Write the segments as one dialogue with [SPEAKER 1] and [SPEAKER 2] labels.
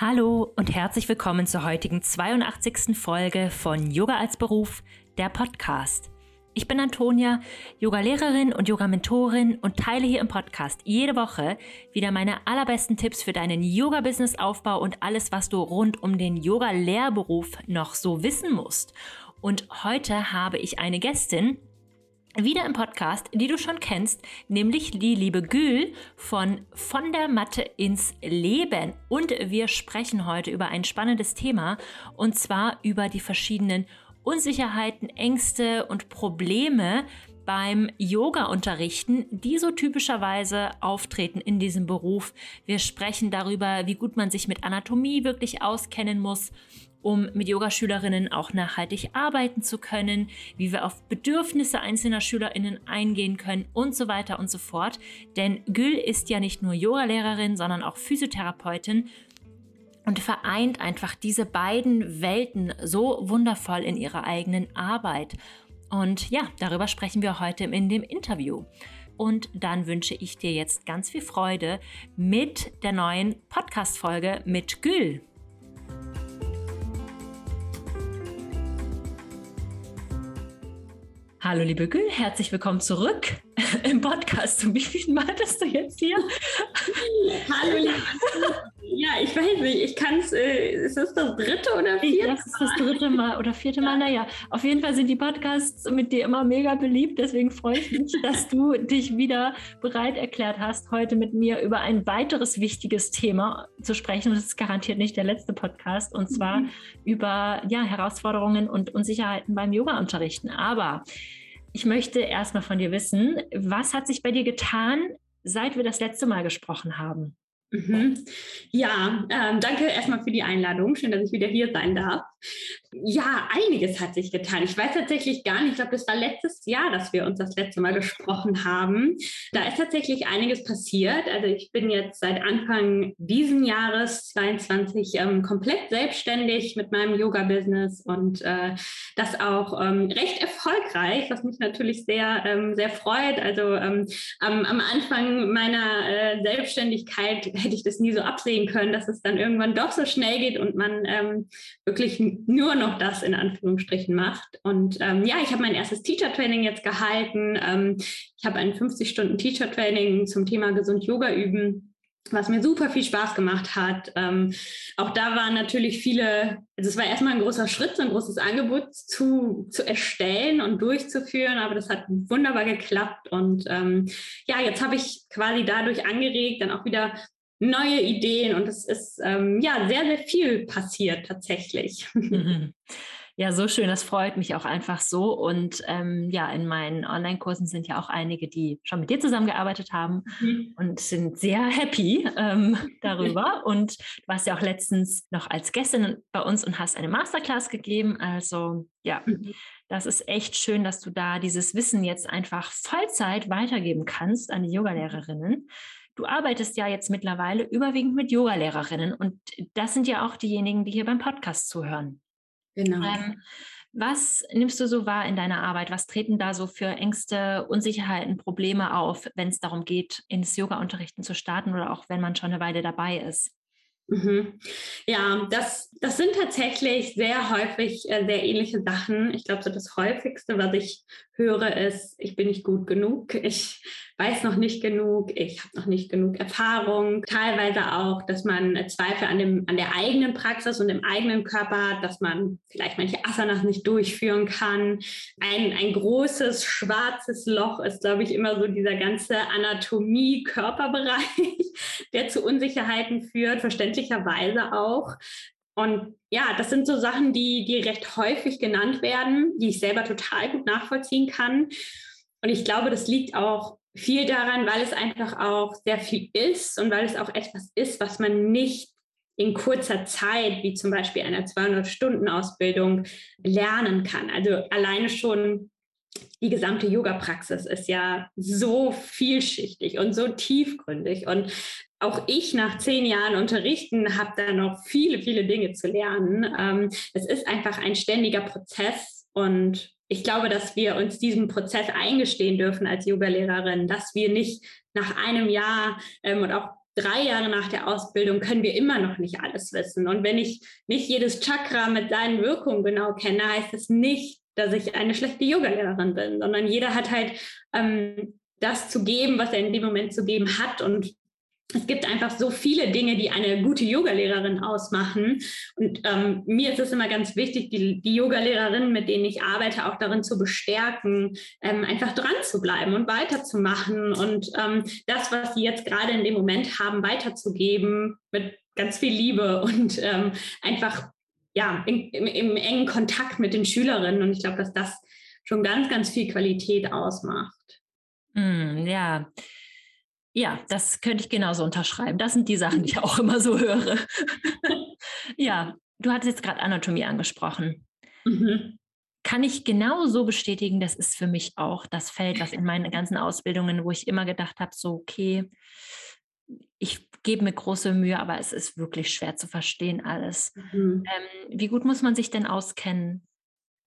[SPEAKER 1] Hallo und herzlich willkommen zur heutigen 82. Folge von Yoga als Beruf, der Podcast. Ich bin Antonia, Yoga-Lehrerin und Yoga-Mentorin und teile hier im Podcast jede Woche wieder meine allerbesten Tipps für deinen Yoga-Business-Aufbau und alles, was du rund um den Yoga-Lehrberuf noch so wissen musst. Und heute habe ich eine Gästin, wieder im Podcast, die du schon kennst, nämlich die liebe Gül von Von der Matte ins Leben. Und wir sprechen heute über ein spannendes Thema und zwar über die verschiedenen Unsicherheiten, Ängste und Probleme beim Yoga-Unterrichten, die so typischerweise auftreten in diesem Beruf. Wir sprechen darüber, wie gut man sich mit Anatomie wirklich auskennen muss um mit Yogaschülerinnen auch nachhaltig arbeiten zu können, wie wir auf Bedürfnisse einzelner Schülerinnen eingehen können und so weiter und so fort. Denn Gül ist ja nicht nur Yogalehrerin, sondern auch Physiotherapeutin und vereint einfach diese beiden Welten so wundervoll in ihrer eigenen Arbeit. Und ja, darüber sprechen wir heute in dem Interview. Und dann wünsche ich dir jetzt ganz viel Freude mit der neuen Podcast-Folge mit Gül. Hallo liebe Gül, herzlich willkommen zurück im Podcast. Wie viel Mal bist du jetzt hier?
[SPEAKER 2] Hallo liebe Ja, ich weiß nicht, ich kann es, äh, ist das das dritte oder vierte
[SPEAKER 1] Mal? Das ist das dritte Mal oder vierte Mal. Naja, auf jeden Fall sind die Podcasts mit dir immer mega beliebt. Deswegen freue ich mich, dass du dich wieder bereit erklärt hast, heute mit mir über ein weiteres wichtiges Thema zu sprechen. Und das ist garantiert nicht der letzte Podcast. Und zwar mhm. über ja, Herausforderungen und Unsicherheiten beim Yoga-Unterrichten. Aber ich möchte erstmal von dir wissen, was hat sich bei dir getan, seit wir das letzte Mal gesprochen haben?
[SPEAKER 2] Mhm. Ja, ähm, danke erstmal für die Einladung. Schön, dass ich wieder hier sein darf. Ja, einiges hat sich getan. Ich weiß tatsächlich gar nicht, ich glaube, das war letztes Jahr, dass wir uns das letzte Mal gesprochen haben. Da ist tatsächlich einiges passiert. Also ich bin jetzt seit Anfang diesen Jahres 22 ähm, komplett selbstständig mit meinem Yoga-Business und äh, das auch ähm, recht erfolgreich, was mich natürlich sehr, ähm, sehr freut. Also ähm, am, am Anfang meiner äh, Selbstständigkeit hätte ich das nie so absehen können, dass es dann irgendwann doch so schnell geht und man ähm, nur noch das in Anführungsstrichen macht. Und ähm, ja, ich habe mein erstes Teacher-Training jetzt gehalten. Ähm, ich habe ein 50-Stunden-Teacher-Training zum Thema gesund Yoga üben was mir super viel Spaß gemacht hat. Ähm, auch da waren natürlich viele, also es war erstmal ein großer Schritt, so ein großes Angebot zu, zu erstellen und durchzuführen, aber das hat wunderbar geklappt. Und ähm, ja, jetzt habe ich quasi dadurch angeregt, dann auch wieder neue Ideen und es ist ähm, ja sehr, sehr viel passiert tatsächlich. Mhm.
[SPEAKER 1] Ja, so schön, das freut mich auch einfach so. Und ähm, ja, in meinen Online-Kursen sind ja auch einige, die schon mit dir zusammengearbeitet haben mhm. und sind sehr happy ähm, darüber. und du warst ja auch letztens noch als Gästin bei uns und hast eine Masterclass gegeben. Also ja, mhm. das ist echt schön, dass du da dieses Wissen jetzt einfach Vollzeit weitergeben kannst an die Yogalehrerinnen. Du arbeitest ja jetzt mittlerweile überwiegend mit Yogalehrerinnen und das sind ja auch diejenigen, die hier beim Podcast zuhören. Genau. Ähm, was nimmst du so wahr in deiner Arbeit? Was treten da so für Ängste, Unsicherheiten, Probleme auf, wenn es darum geht, ins Yoga-Unterrichten zu starten oder auch wenn man schon eine Weile dabei ist?
[SPEAKER 2] Mhm. Ja, das, das sind tatsächlich sehr häufig äh, sehr ähnliche Sachen. Ich glaube, so das häufigste, was ich höre, ist, ich bin nicht gut genug, ich weiß noch nicht genug, ich habe noch nicht genug Erfahrung. Teilweise auch, dass man Zweifel an, dem, an der eigenen Praxis und dem eigenen Körper hat, dass man vielleicht manche Asanas nicht durchführen kann. Ein, ein großes schwarzes Loch ist, glaube ich, immer so dieser ganze Anatomie-Körperbereich, der zu Unsicherheiten führt, verständlicherweise auch. Und ja, das sind so Sachen, die, die recht häufig genannt werden, die ich selber total gut nachvollziehen kann. Und ich glaube, das liegt auch viel daran, weil es einfach auch sehr viel ist und weil es auch etwas ist, was man nicht in kurzer Zeit, wie zum Beispiel einer 200-Stunden-Ausbildung, lernen kann. Also alleine schon die gesamte Yoga-Praxis ist ja so vielschichtig und so tiefgründig. Und auch ich nach zehn Jahren Unterrichten habe da noch viele, viele Dinge zu lernen. Ähm, es ist einfach ein ständiger Prozess und ich glaube, dass wir uns diesem Prozess eingestehen dürfen als Yoga-Lehrerin, dass wir nicht nach einem Jahr ähm, und auch drei Jahre nach der Ausbildung können wir immer noch nicht alles wissen. Und wenn ich nicht jedes Chakra mit seinen Wirkungen genau kenne, heißt es nicht, dass ich eine schlechte Yogalehrerin bin, sondern jeder hat halt ähm, das zu geben, was er in dem Moment zu geben hat. Und es gibt einfach so viele Dinge, die eine gute Yogalehrerin ausmachen. Und ähm, mir ist es immer ganz wichtig, die, die Yogalehrerinnen, mit denen ich arbeite, auch darin zu bestärken, ähm, einfach dran zu bleiben und weiterzumachen und ähm, das, was sie jetzt gerade in dem Moment haben, weiterzugeben mit ganz viel Liebe und ähm, einfach ja, in, im, im engen Kontakt mit den Schülerinnen. Und ich glaube, dass das schon ganz, ganz viel Qualität ausmacht.
[SPEAKER 1] Mm, ja. Ja, das könnte ich genauso unterschreiben. Das sind die Sachen, die ich auch immer so höre. ja, du hattest jetzt gerade Anatomie angesprochen. Mhm. Kann ich genau so bestätigen, das ist für mich auch das Feld, was in meinen ganzen Ausbildungen, wo ich immer gedacht habe, so, okay, ich gebe mir große Mühe, aber es ist wirklich schwer zu verstehen alles. Mhm. Ähm, wie gut muss man sich denn auskennen,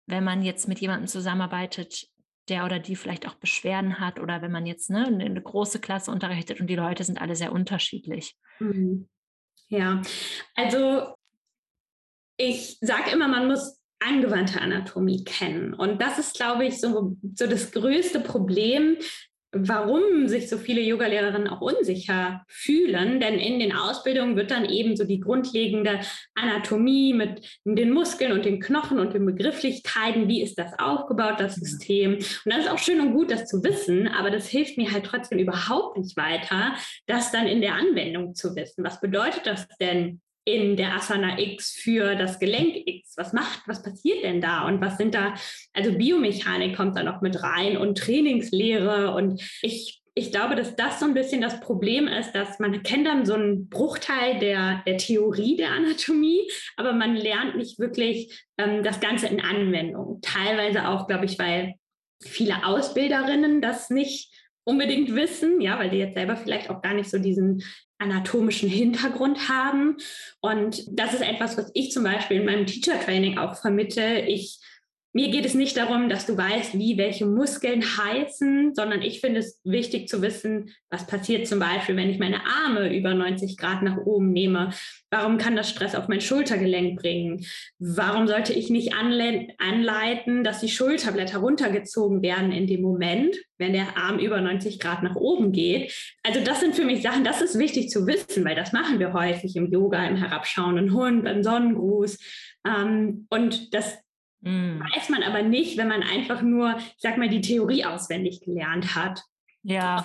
[SPEAKER 1] wenn man jetzt mit jemandem zusammenarbeitet, der oder die vielleicht auch Beschwerden hat oder wenn man jetzt ne, eine große Klasse unterrichtet und die Leute sind alle sehr unterschiedlich. Mhm.
[SPEAKER 2] Ja, also ich sage immer, man muss angewandte Anatomie kennen. Und das ist, glaube ich, so, so das größte Problem, warum sich so viele Yogalehrerinnen auch unsicher fühlen. Denn in den Ausbildungen wird dann eben so die grundlegende Anatomie mit den Muskeln und den Knochen und den Begrifflichkeiten, wie ist das aufgebaut, das System. Und das ist auch schön und gut, das zu wissen, aber das hilft mir halt trotzdem überhaupt nicht weiter, das dann in der Anwendung zu wissen. Was bedeutet das denn in der Asana X für das Gelenk X? Was macht, was passiert denn da? Und was sind da, also Biomechanik kommt da noch mit rein und Trainingslehre. Und ich, ich glaube, dass das so ein bisschen das Problem ist, dass man kennt dann so einen Bruchteil der, der Theorie der Anatomie, aber man lernt nicht wirklich ähm, das Ganze in Anwendung. Teilweise auch, glaube ich, weil viele Ausbilderinnen das nicht unbedingt wissen, ja, weil die jetzt selber vielleicht auch gar nicht so diesen anatomischen Hintergrund haben. Und das ist etwas, was ich zum Beispiel in meinem Teacher Training auch vermittle. Ich mir geht es nicht darum, dass du weißt, wie welche Muskeln heißen, sondern ich finde es wichtig zu wissen, was passiert zum Beispiel, wenn ich meine Arme über 90 Grad nach oben nehme. Warum kann das Stress auf mein Schultergelenk bringen? Warum sollte ich nicht anleiten, dass die Schulterblätter runtergezogen werden in dem Moment, wenn der Arm über 90 Grad nach oben geht? Also das sind für mich Sachen, das ist wichtig zu wissen, weil das machen wir häufig im Yoga, im herabschauenden Hund, beim Sonnengruß. Ähm, und das Mhm. Weiß man aber nicht, wenn man einfach nur, ich sag mal, die Theorie auswendig gelernt hat.
[SPEAKER 1] Ja.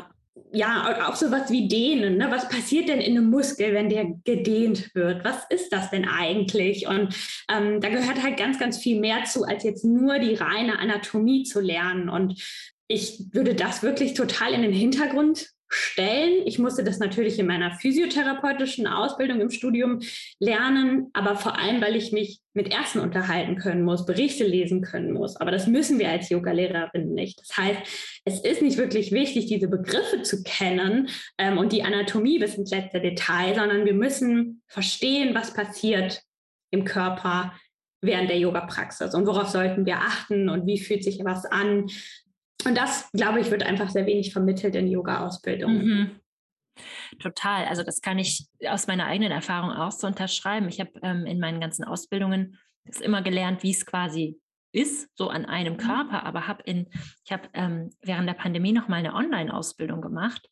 [SPEAKER 2] Ja, auch sowas wie Dehnen. Ne? Was passiert denn in einem Muskel, wenn der gedehnt wird? Was ist das denn eigentlich? Und ähm, da gehört halt ganz, ganz viel mehr zu, als jetzt nur die reine Anatomie zu lernen. Und ich würde das wirklich total in den Hintergrund stellen. Ich musste das natürlich in meiner physiotherapeutischen Ausbildung im Studium lernen, aber vor allem, weil ich mich mit Ärzten unterhalten können muss, Berichte lesen können muss. Aber das müssen wir als Yoga-Lehrerin nicht. Das heißt, es ist nicht wirklich wichtig, diese Begriffe zu kennen ähm, und die Anatomie bis ins letzte Detail, sondern wir müssen verstehen, was passiert im Körper während der Yoga-Praxis und worauf sollten wir achten und wie fühlt sich was an. Und das, glaube ich, wird einfach sehr wenig vermittelt in Yoga-Ausbildung. Mhm.
[SPEAKER 1] Total. Also das kann ich aus meiner eigenen Erfahrung auch so unterschreiben. Ich habe ähm, in meinen ganzen Ausbildungen das immer gelernt, wie es quasi ist, so an einem mhm. Körper, aber habe in, ich habe ähm, während der Pandemie noch mal eine Online-Ausbildung gemacht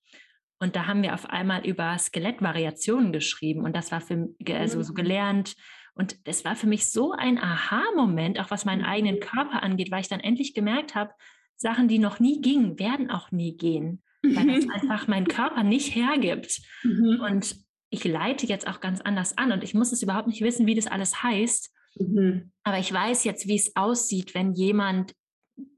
[SPEAKER 1] und da haben wir auf einmal über Skelettvariationen geschrieben und das war für also so mhm. gelernt und das war für mich so ein Aha-Moment, auch was meinen eigenen Körper angeht, weil ich dann endlich gemerkt habe, Sachen, die noch nie gingen, werden auch nie gehen, weil das einfach mein Körper nicht hergibt. Mhm. Und ich leite jetzt auch ganz anders an und ich muss es überhaupt nicht wissen, wie das alles heißt. Mhm. Aber ich weiß jetzt, wie es aussieht, wenn jemand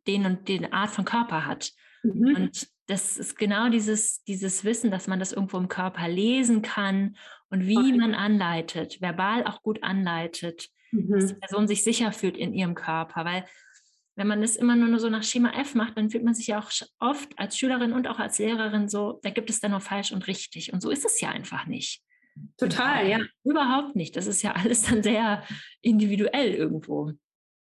[SPEAKER 1] den und den Art von Körper hat. Mhm. Und das ist genau dieses, dieses Wissen, dass man das irgendwo im Körper lesen kann und wie okay. man anleitet, verbal auch gut anleitet, dass die mhm. Person sich sicher fühlt in ihrem Körper. Weil wenn man es immer nur so nach Schema F macht, dann fühlt man sich ja auch oft als Schülerin und auch als Lehrerin so, da gibt es dann nur falsch und richtig. Und so ist es ja einfach nicht.
[SPEAKER 2] Total, ja.
[SPEAKER 1] Überhaupt nicht. Das ist ja alles dann sehr individuell irgendwo.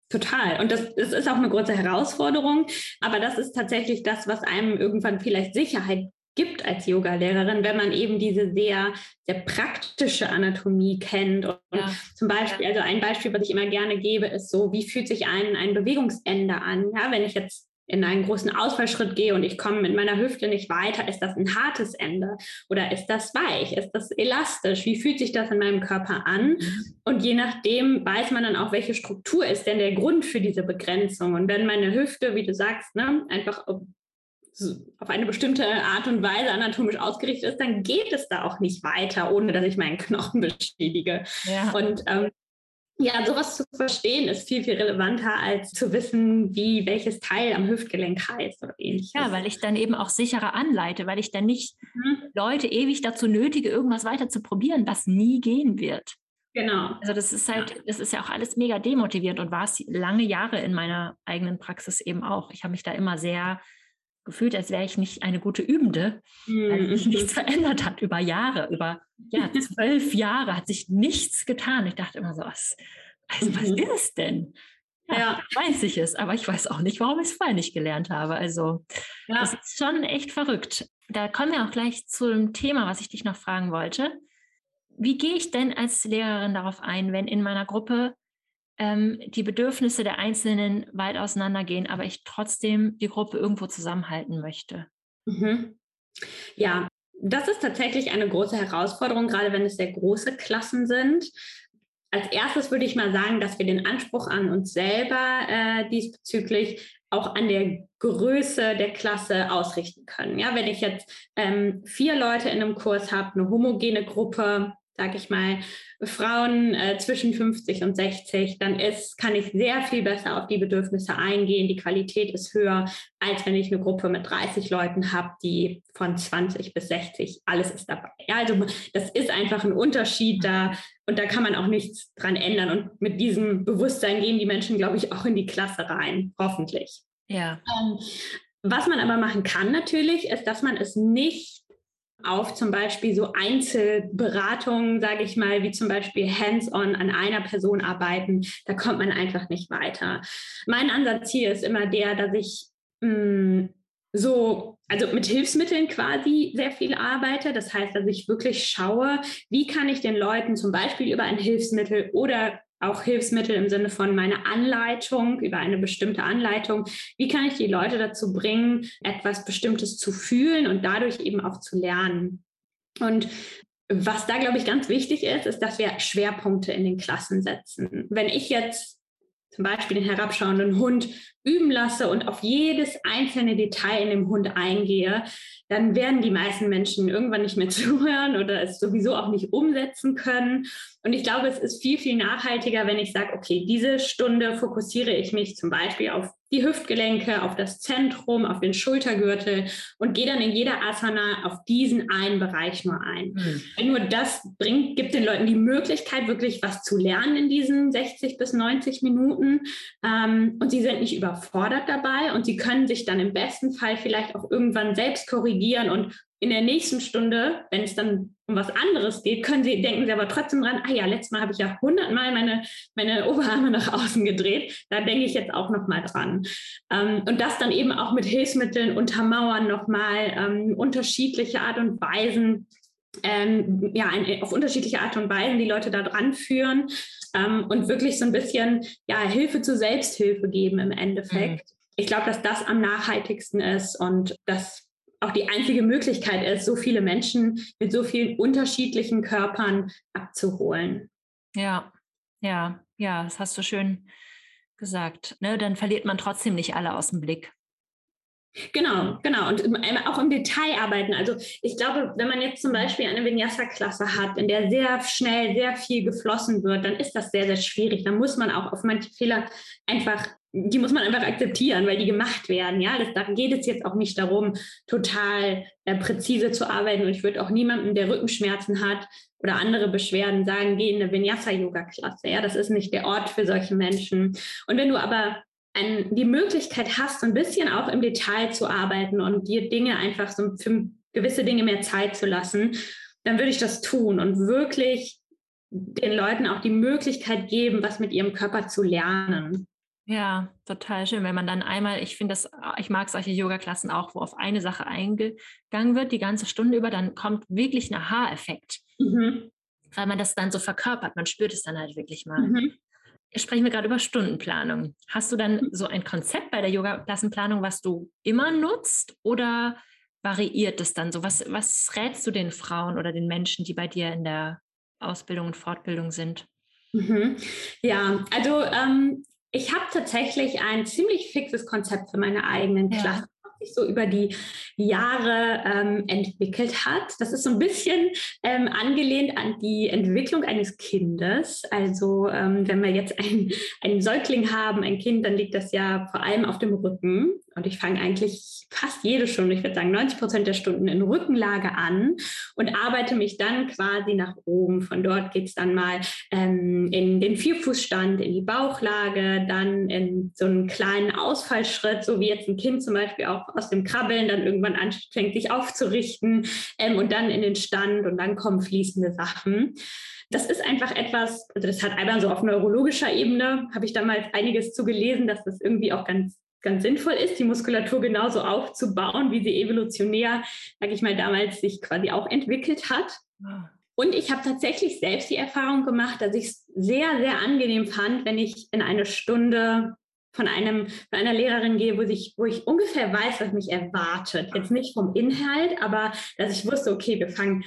[SPEAKER 2] Total. Und das, das, ist auch eine große Herausforderung. Aber das ist tatsächlich das, was einem irgendwann vielleicht Sicherheit gibt als Yoga-Lehrerin, wenn man eben diese sehr, sehr praktische Anatomie kennt. Und ja. zum Beispiel, also ein Beispiel, was ich immer gerne gebe, ist so, wie fühlt sich ein, ein Bewegungsende an? Ja, wenn ich jetzt in einen großen Ausfallschritt gehe und ich komme mit meiner Hüfte nicht weiter, ist das ein hartes Ende oder ist das weich? Ist das elastisch? Wie fühlt sich das in meinem Körper an? Mhm. Und je nachdem weiß man dann auch, welche Struktur ist denn der Grund für diese Begrenzung. Und wenn meine Hüfte, wie du sagst, ne, einfach auf eine bestimmte Art und Weise anatomisch ausgerichtet ist, dann geht es da auch nicht weiter, ohne dass ich meinen Knochen beschädige. Ja. Und ähm, ja, sowas zu verstehen ist viel, viel relevanter, als zu wissen, wie welches Teil am Hüftgelenk heißt oder ähnliches.
[SPEAKER 1] Ja, weil ich dann eben auch sicherer anleite, weil ich dann nicht mhm. Leute ewig dazu nötige, irgendwas weiter zu probieren, was nie gehen wird.
[SPEAKER 2] Genau.
[SPEAKER 1] Also das ist halt, das ist ja auch alles mega demotivierend und war es lange Jahre in meiner eigenen Praxis eben auch. Ich habe mich da immer sehr gefühlt, als wäre ich nicht eine gute Übende, weil sich mhm. nichts verändert hat über Jahre, über ja, zwölf Jahre hat sich nichts getan. Ich dachte immer so, was, also, was mhm. ist es denn? Ja, ja, weiß ich es, aber ich weiß auch nicht, warum ich es vorher nicht gelernt habe. Also, ja. das ist schon echt verrückt. Da kommen wir auch gleich zum Thema, was ich dich noch fragen wollte. Wie gehe ich denn als Lehrerin darauf ein, wenn in meiner Gruppe ähm, die Bedürfnisse der Einzelnen weit auseinandergehen, aber ich trotzdem die Gruppe irgendwo zusammenhalten möchte.
[SPEAKER 2] Mhm. Ja, das ist tatsächlich eine große Herausforderung, gerade wenn es sehr große Klassen sind. Als erstes würde ich mal sagen, dass wir den Anspruch an uns selber äh, diesbezüglich auch an der Größe der Klasse ausrichten können. Ja, wenn ich jetzt ähm, vier Leute in einem Kurs habe, eine homogene Gruppe, sage ich mal, Frauen äh, zwischen 50 und 60, dann ist, kann ich sehr viel besser auf die Bedürfnisse eingehen. Die Qualität ist höher, als wenn ich eine Gruppe mit 30 Leuten habe, die von 20 bis 60, alles ist dabei. Also das ist einfach ein Unterschied da und da kann man auch nichts dran ändern. Und mit diesem Bewusstsein gehen die Menschen, glaube ich, auch in die Klasse rein, hoffentlich.
[SPEAKER 1] Ja.
[SPEAKER 2] Ähm, was man aber machen kann natürlich, ist, dass man es nicht auf zum Beispiel so Einzelberatungen, sage ich mal, wie zum Beispiel hands-on an einer Person arbeiten, da kommt man einfach nicht weiter. Mein Ansatz hier ist immer der, dass ich mh, mm, so, also mit Hilfsmitteln quasi sehr viel arbeite. Das heißt, dass ich wirklich schaue, wie kann ich den Leuten zum Beispiel über ein Hilfsmittel oder auch Hilfsmittel im Sinne von meiner Anleitung, über eine bestimmte Anleitung. Wie kann ich die Leute dazu bringen, etwas Bestimmtes zu fühlen und dadurch eben auch zu lernen? Und was da, glaube ich, ganz wichtig ist, ist, dass wir Schwerpunkte in den Klassen setzen. Wenn ich jetzt zum Beispiel den herabschauenden Hund üben lasse und auf jedes einzelne Detail in dem Hund eingehe, dann werden die meisten Menschen irgendwann nicht mehr zuhören oder es sowieso auch nicht umsetzen können. Und ich glaube, es ist viel, viel nachhaltiger, wenn ich sage, okay, diese Stunde fokussiere ich mich zum Beispiel auf die Hüftgelenke, auf das Zentrum, auf den Schultergürtel und gehe dann in jeder Asana auf diesen einen Bereich nur ein. Mhm. Nur das bringt, gibt den Leuten die Möglichkeit, wirklich was zu lernen in diesen 60 bis 90 Minuten. Ähm, und sie sind nicht überfordert dabei und sie können sich dann im besten Fall vielleicht auch irgendwann selbst korrigieren und in der nächsten Stunde, wenn es dann um was anderes geht, können Sie, denken Sie aber trotzdem dran, ah ja, letztes Mal habe ich ja hundertmal meine, meine Oberarme nach außen gedreht, da denke ich jetzt auch nochmal dran. Ähm, und das dann eben auch mit Hilfsmitteln untermauern nochmal ähm, unterschiedliche Art und Weisen, ähm, ja, ein, auf unterschiedliche Art und Weisen die Leute da dran führen ähm, und wirklich so ein bisschen ja, Hilfe zur Selbsthilfe geben im Endeffekt. Mhm. Ich glaube, dass das am nachhaltigsten ist und das auch die einzige Möglichkeit ist, so viele Menschen mit so vielen unterschiedlichen Körpern abzuholen.
[SPEAKER 1] Ja, ja, ja, das hast du schön gesagt. Ne? Dann verliert man trotzdem nicht alle aus dem Blick.
[SPEAKER 2] Genau, genau. Und auch im Detail arbeiten. Also ich glaube, wenn man jetzt zum Beispiel eine Vinyasa-Klasse hat, in der sehr schnell sehr viel geflossen wird, dann ist das sehr, sehr schwierig. Dann muss man auch auf manche Fehler einfach, die muss man einfach akzeptieren, weil die gemacht werden. Ja, da geht es jetzt auch nicht darum, total äh, präzise zu arbeiten. Und ich würde auch niemandem, der Rückenschmerzen hat oder andere Beschwerden sagen, geh in eine Vinyasa-Yoga-Klasse. Ja, das ist nicht der Ort für solche Menschen. Und wenn du aber ein, die Möglichkeit hast, so ein bisschen auch im Detail zu arbeiten und dir Dinge einfach so für gewisse Dinge mehr Zeit zu lassen, dann würde ich das tun und wirklich den Leuten auch die Möglichkeit geben, was mit ihrem Körper zu lernen.
[SPEAKER 1] Ja, total schön, wenn man dann einmal, ich finde das, ich mag solche Yoga-Klassen auch, wo auf eine Sache eingegangen wird, die ganze Stunde über, dann kommt wirklich ein Aha-Effekt. Mhm. Weil man das dann so verkörpert, man spürt es dann halt wirklich mal. Mhm. Sprechen wir gerade über Stundenplanung. Hast du dann mhm. so ein Konzept bei der Yoga-Klassenplanung, was du immer nutzt oder variiert es dann so? Was, was rätst du den Frauen oder den Menschen, die bei dir in der Ausbildung und Fortbildung sind?
[SPEAKER 2] Mhm. Ja, also ähm, ich habe tatsächlich ein ziemlich fixes Konzept für meine eigenen. Klassen sich so über die Jahre ähm, entwickelt hat. Das ist so ein bisschen ähm, angelehnt an die Entwicklung eines Kindes. Also ähm, wenn wir jetzt einen, einen Säugling haben, ein Kind, dann liegt das ja vor allem auf dem Rücken. Und ich fange eigentlich fast jede Stunde, ich würde sagen 90 Prozent der Stunden in Rückenlage an und arbeite mich dann quasi nach oben. Von dort geht es dann mal ähm, in den Vierfußstand, in die Bauchlage, dann in so einen kleinen Ausfallschritt, so wie jetzt ein Kind zum Beispiel auch aus dem Krabbeln dann irgendwann anfängt, sich aufzurichten ähm, und dann in den Stand und dann kommen fließende Sachen. Das ist einfach etwas, also das hat einmal so auf neurologischer Ebene, habe ich damals einiges zu gelesen, dass das irgendwie auch ganz ganz sinnvoll ist, die Muskulatur genauso aufzubauen, wie sie evolutionär, sage ich mal, damals sich quasi auch entwickelt hat. Ah. Und ich habe tatsächlich selbst die Erfahrung gemacht, dass ich es sehr, sehr angenehm fand, wenn ich in eine Stunde von, einem, von einer Lehrerin gehe, wo ich, wo ich ungefähr weiß, was mich erwartet. Jetzt nicht vom Inhalt, aber dass ich wusste, okay, wir fangen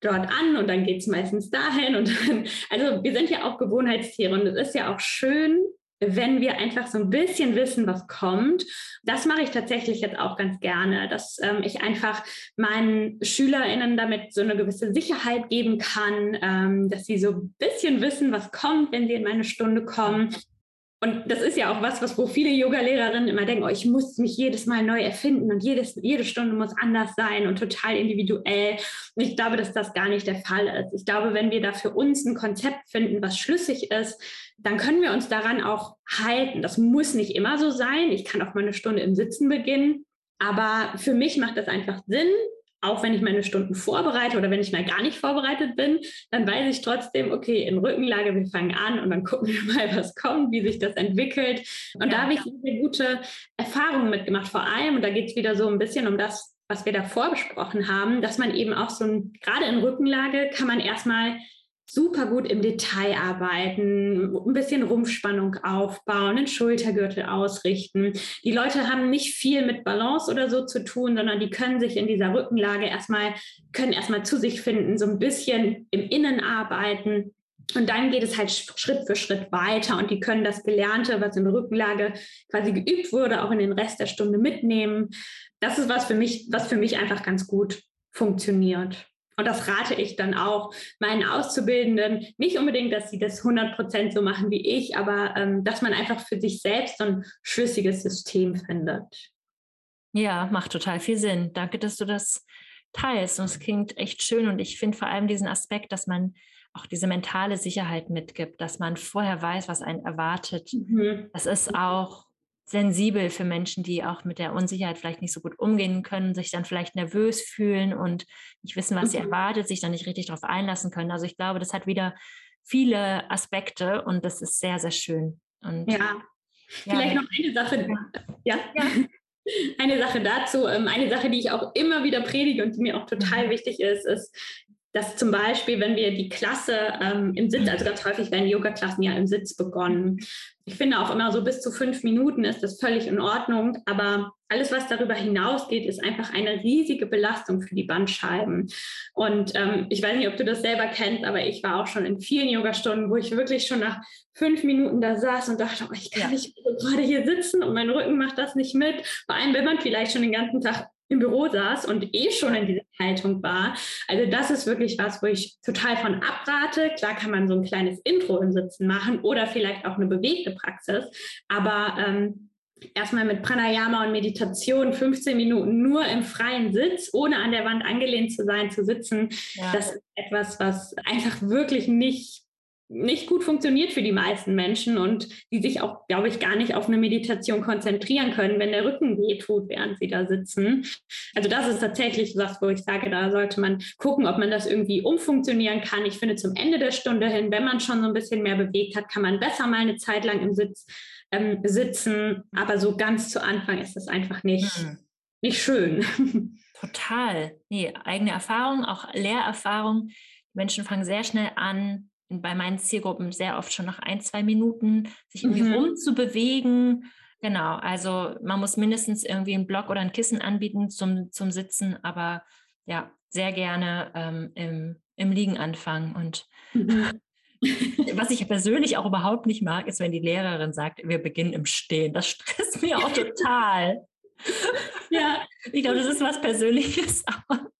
[SPEAKER 2] dort an und dann geht es meistens dahin. Und dann, also wir sind ja auch Gewohnheitstiere und es ist ja auch schön, wenn wir einfach so ein bisschen wissen, was kommt. Das mache ich tatsächlich jetzt auch ganz gerne, dass ähm, ich einfach meinen SchülerInnen damit so eine gewisse Sicherheit geben kann, ähm, dass sie so ein bisschen wissen, was kommt, wenn sie in meine Stunde kommen. Und das ist ja auch was, was wo viele Yoga-Lehrerinnen immer denken, oh, ich muss mich jedes Mal neu erfinden und jedes, jede Stunde muss anders sein und total individuell. Und ich glaube, dass das gar nicht der Fall ist. Ich glaube, wenn wir da für uns ein Konzept finden, was schlüssig ist, dann können wir uns daran auch halten. Das muss nicht immer so sein. Ich kann auch mal eine Stunde im Sitzen beginnen. Aber für mich macht das einfach Sinn, auch wenn ich meine Stunden vorbereite oder wenn ich mal gar nicht vorbereitet bin, dann weiß ich trotzdem, okay, in Rückenlage, wir fangen an und dann gucken wir mal, was kommt, wie sich das entwickelt. Und ja, da habe ich sehr gute Erfahrungen mitgemacht, vor allem, und da geht es wieder so ein bisschen um das, was wir davor besprochen haben, dass man eben auch so ein, gerade in Rückenlage kann man erstmal super gut im Detail arbeiten, ein bisschen Rumpfspannung aufbauen, den Schultergürtel ausrichten. Die Leute haben nicht viel mit Balance oder so zu tun, sondern die können sich in dieser Rückenlage erstmal, können erstmal zu sich finden, so ein bisschen im Innen arbeiten. Und dann geht es halt Schritt für Schritt weiter und die können das Gelernte, was in der Rückenlage quasi geübt wurde, auch in den Rest der Stunde mitnehmen. Das ist was für mich, was für mich einfach ganz gut funktioniert. Und das rate ich dann auch meinen Auszubildenden. Nicht unbedingt, dass sie das 100 Prozent so machen wie ich, aber ähm, dass man einfach für sich selbst so ein schlüssiges System findet.
[SPEAKER 1] Ja, macht total viel Sinn. Danke, dass du das teilst. Und es klingt echt schön. Und ich finde vor allem diesen Aspekt, dass man auch diese mentale Sicherheit mitgibt, dass man vorher weiß, was einen erwartet. Mhm. Das ist auch sensibel für Menschen, die auch mit der Unsicherheit vielleicht nicht so gut umgehen können, sich dann vielleicht nervös fühlen und nicht wissen, was mhm. sie erwartet, sich dann nicht richtig darauf einlassen können. Also ich glaube, das hat wieder viele Aspekte und das ist sehr, sehr schön. Und,
[SPEAKER 2] ja. ja. Vielleicht noch eine Sache. Ja. ja. Eine Sache dazu, ähm, eine Sache, die ich auch immer wieder predige und die mir auch total mhm. wichtig ist, ist, dass zum Beispiel, wenn wir die Klasse ähm, im Sitz, also ganz häufig werden Yoga-Klassen ja im Sitz begonnen. Ich finde auch immer so bis zu fünf Minuten ist das völlig in Ordnung, aber alles, was darüber hinausgeht, ist einfach eine riesige Belastung für die Bandscheiben. Und ähm, ich weiß nicht, ob du das selber kennst, aber ich war auch schon in vielen Yogastunden, wo ich wirklich schon nach fünf Minuten da saß und dachte, oh, ich kann ja. nicht gerade hier sitzen und mein Rücken macht das nicht mit. Vor allem, wenn man vielleicht schon den ganzen Tag im Büro saß und eh schon in dieser Haltung war. Also das ist wirklich was, wo ich total von abrate. Klar kann man so ein kleines Intro im Sitzen machen oder vielleicht auch eine bewegte Praxis, aber ähm, erstmal mit Pranayama und Meditation 15 Minuten nur im freien Sitz, ohne an der Wand angelehnt zu sein, zu sitzen, ja. das ist etwas, was einfach wirklich nicht nicht gut funktioniert für die meisten Menschen und die sich auch, glaube ich, gar nicht auf eine Meditation konzentrieren können, wenn der Rücken wehtut, während sie da sitzen. Also das ist tatsächlich was, wo ich sage, da sollte man gucken, ob man das irgendwie umfunktionieren kann. Ich finde, zum Ende der Stunde hin, wenn man schon so ein bisschen mehr bewegt hat, kann man besser mal eine Zeit lang im Sitz ähm, sitzen. Aber so ganz zu Anfang ist das einfach nicht, mhm. nicht schön.
[SPEAKER 1] Total. Nee, eigene Erfahrung, auch Lehrerfahrung. Menschen fangen sehr schnell an, bei meinen Zielgruppen sehr oft schon nach ein, zwei Minuten sich irgendwie mhm. rumzubewegen. Genau, also man muss mindestens irgendwie einen Block oder ein Kissen anbieten zum, zum Sitzen, aber ja, sehr gerne ähm, im, im Liegen anfangen. Und mhm. was ich persönlich auch überhaupt nicht mag, ist, wenn die Lehrerin sagt, wir beginnen im Stehen. Das stresst mich auch total. ja, ich glaube, das ist was Persönliches, aber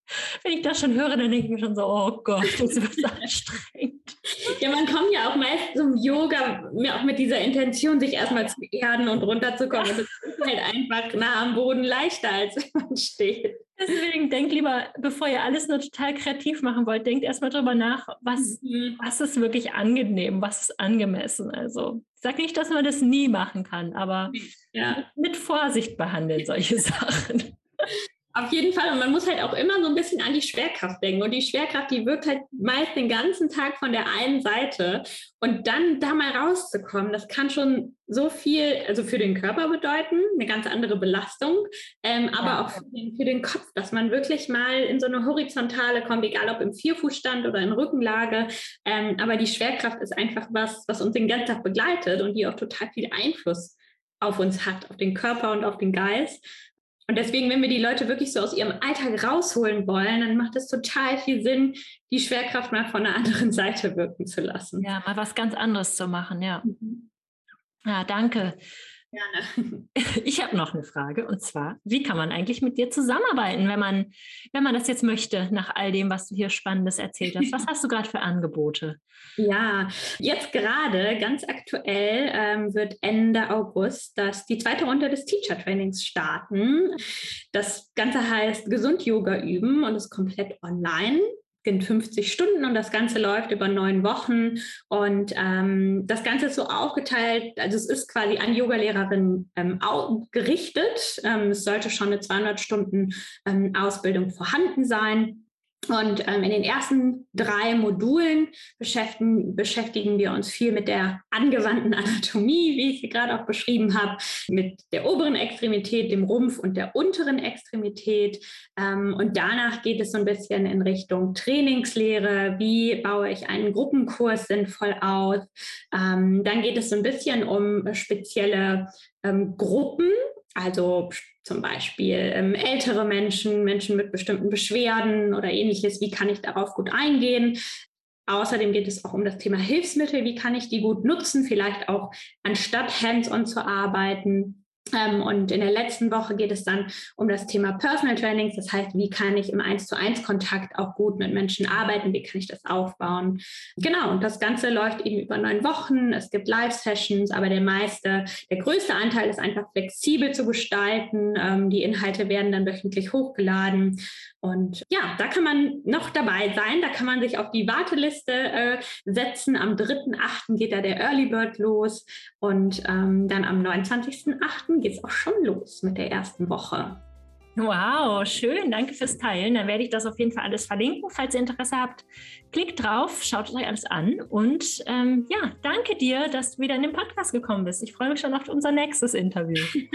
[SPEAKER 1] wenn ich das schon höre, dann denke ich mir schon so, oh Gott, das wird so anstrengend.
[SPEAKER 2] Ja, man kommt ja auch meist zum Yoga auch mit dieser Intention, sich erstmal zu erden und runterzukommen. Und das ist halt einfach nah am Boden leichter, als wenn man steht.
[SPEAKER 1] Deswegen denkt lieber, bevor ihr alles nur total kreativ machen wollt, denkt erstmal drüber nach, was, mhm. was ist wirklich angenehm, was ist angemessen. Also ich sage nicht, dass man das nie machen kann, aber ja. mit Vorsicht behandeln solche Sachen.
[SPEAKER 2] Auf jeden Fall. Und man muss halt auch immer so ein bisschen an die Schwerkraft denken. Und die Schwerkraft, die wirkt halt meist den ganzen Tag von der einen Seite. Und dann da mal rauszukommen, das kann schon so viel, also für den Körper bedeuten, eine ganz andere Belastung, ähm, aber ja. auch für den, für den, Kopf, dass man wirklich mal in so eine Horizontale kommt, egal ob im Vierfußstand oder in Rückenlage. Ähm, aber die Schwerkraft ist einfach was, was uns den ganzen Tag begleitet und die auch total viel Einfluss auf uns hat, auf den Körper und auf den Geist. Und deswegen, wenn wir die Leute wirklich so aus ihrem Alltag rausholen wollen, dann macht es total viel Sinn, die Schwerkraft mal von der anderen Seite wirken zu lassen.
[SPEAKER 1] Ja, mal was ganz anderes zu machen, ja. Mhm. Ja, danke. Gerne. Ich habe noch eine Frage und zwar, wie kann man eigentlich mit dir zusammenarbeiten, wenn man, wenn man das jetzt möchte, nach all dem, was du hier Spannendes erzählt hast? Was hast du gerade für Angebote?
[SPEAKER 2] Ja, jetzt gerade, ganz aktuell, ähm, wird Ende August das, die zweite Runde des Teacher Trainings starten. Das Ganze heißt Gesund Yoga üben und ist komplett online in 50 Stunden und das Ganze läuft über neun Wochen. Und ähm, das Ganze ist so aufgeteilt, also es ist quasi an Yogalehrerinnen ähm, gerichtet. Ähm, es sollte schon eine 200 Stunden ähm, Ausbildung vorhanden sein. Und ähm, in den ersten drei Modulen beschäftigen, beschäftigen wir uns viel mit der angewandten Anatomie, wie ich sie gerade auch beschrieben habe, mit der oberen Extremität, dem Rumpf und der unteren Extremität. Ähm, und danach geht es so ein bisschen in Richtung Trainingslehre. Wie baue ich einen Gruppenkurs sinnvoll aus? Ähm, dann geht es so ein bisschen um spezielle ähm, Gruppen, also zum Beispiel ähm, ältere Menschen, Menschen mit bestimmten Beschwerden oder ähnliches, wie kann ich darauf gut eingehen? Außerdem geht es auch um das Thema Hilfsmittel, wie kann ich die gut nutzen, vielleicht auch anstatt hands-on zu arbeiten. Ähm, und in der letzten Woche geht es dann um das Thema Personal Trainings. Das heißt, wie kann ich im 1 zu 1 Kontakt auch gut mit Menschen arbeiten? Wie kann ich das aufbauen? Genau. Und das Ganze läuft eben über neun Wochen. Es gibt Live-Sessions, aber der meiste, der größte Anteil ist einfach flexibel zu gestalten. Ähm, die Inhalte werden dann wöchentlich hochgeladen. Und ja, da kann man noch dabei sein. Da kann man sich auf die Warteliste äh, setzen. Am 3.8. geht da der Early Bird los. Und ähm, dann am 29.8. geht es auch schon los mit der ersten Woche.
[SPEAKER 1] Wow, schön. Danke fürs Teilen. Dann werde ich das auf jeden Fall alles verlinken. Falls ihr Interesse habt, klickt drauf, schaut euch alles an. Und ähm, ja, danke dir, dass du wieder in den Podcast gekommen bist. Ich freue mich schon auf unser nächstes Interview.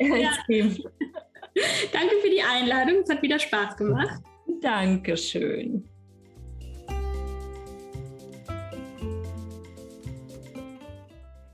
[SPEAKER 1] ja,
[SPEAKER 2] ja. Danke für die Einladung. Es hat wieder Spaß gemacht.
[SPEAKER 1] Dankeschön.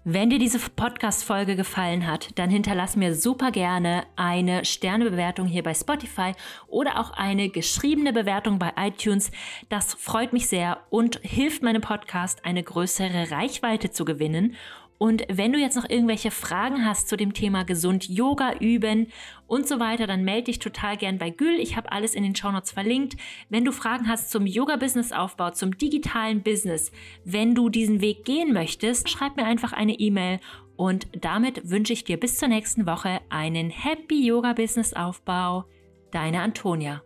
[SPEAKER 1] Wenn dir diese Podcast-Folge gefallen hat, dann hinterlass mir super gerne eine Sternebewertung hier bei Spotify oder auch eine geschriebene Bewertung bei iTunes. Das freut mich sehr und hilft meinem Podcast, eine größere Reichweite zu gewinnen. Und wenn du jetzt noch irgendwelche Fragen hast zu dem Thema gesund Yoga üben und so weiter, dann melde dich total gern bei Gül. Ich habe alles in den Shownotes verlinkt. Wenn du Fragen hast zum Yoga-Business-Aufbau, zum digitalen Business, wenn du diesen Weg gehen möchtest, schreib mir einfach eine E-Mail und damit wünsche ich dir bis zur nächsten Woche einen Happy Yoga-Business-Aufbau. Deine Antonia.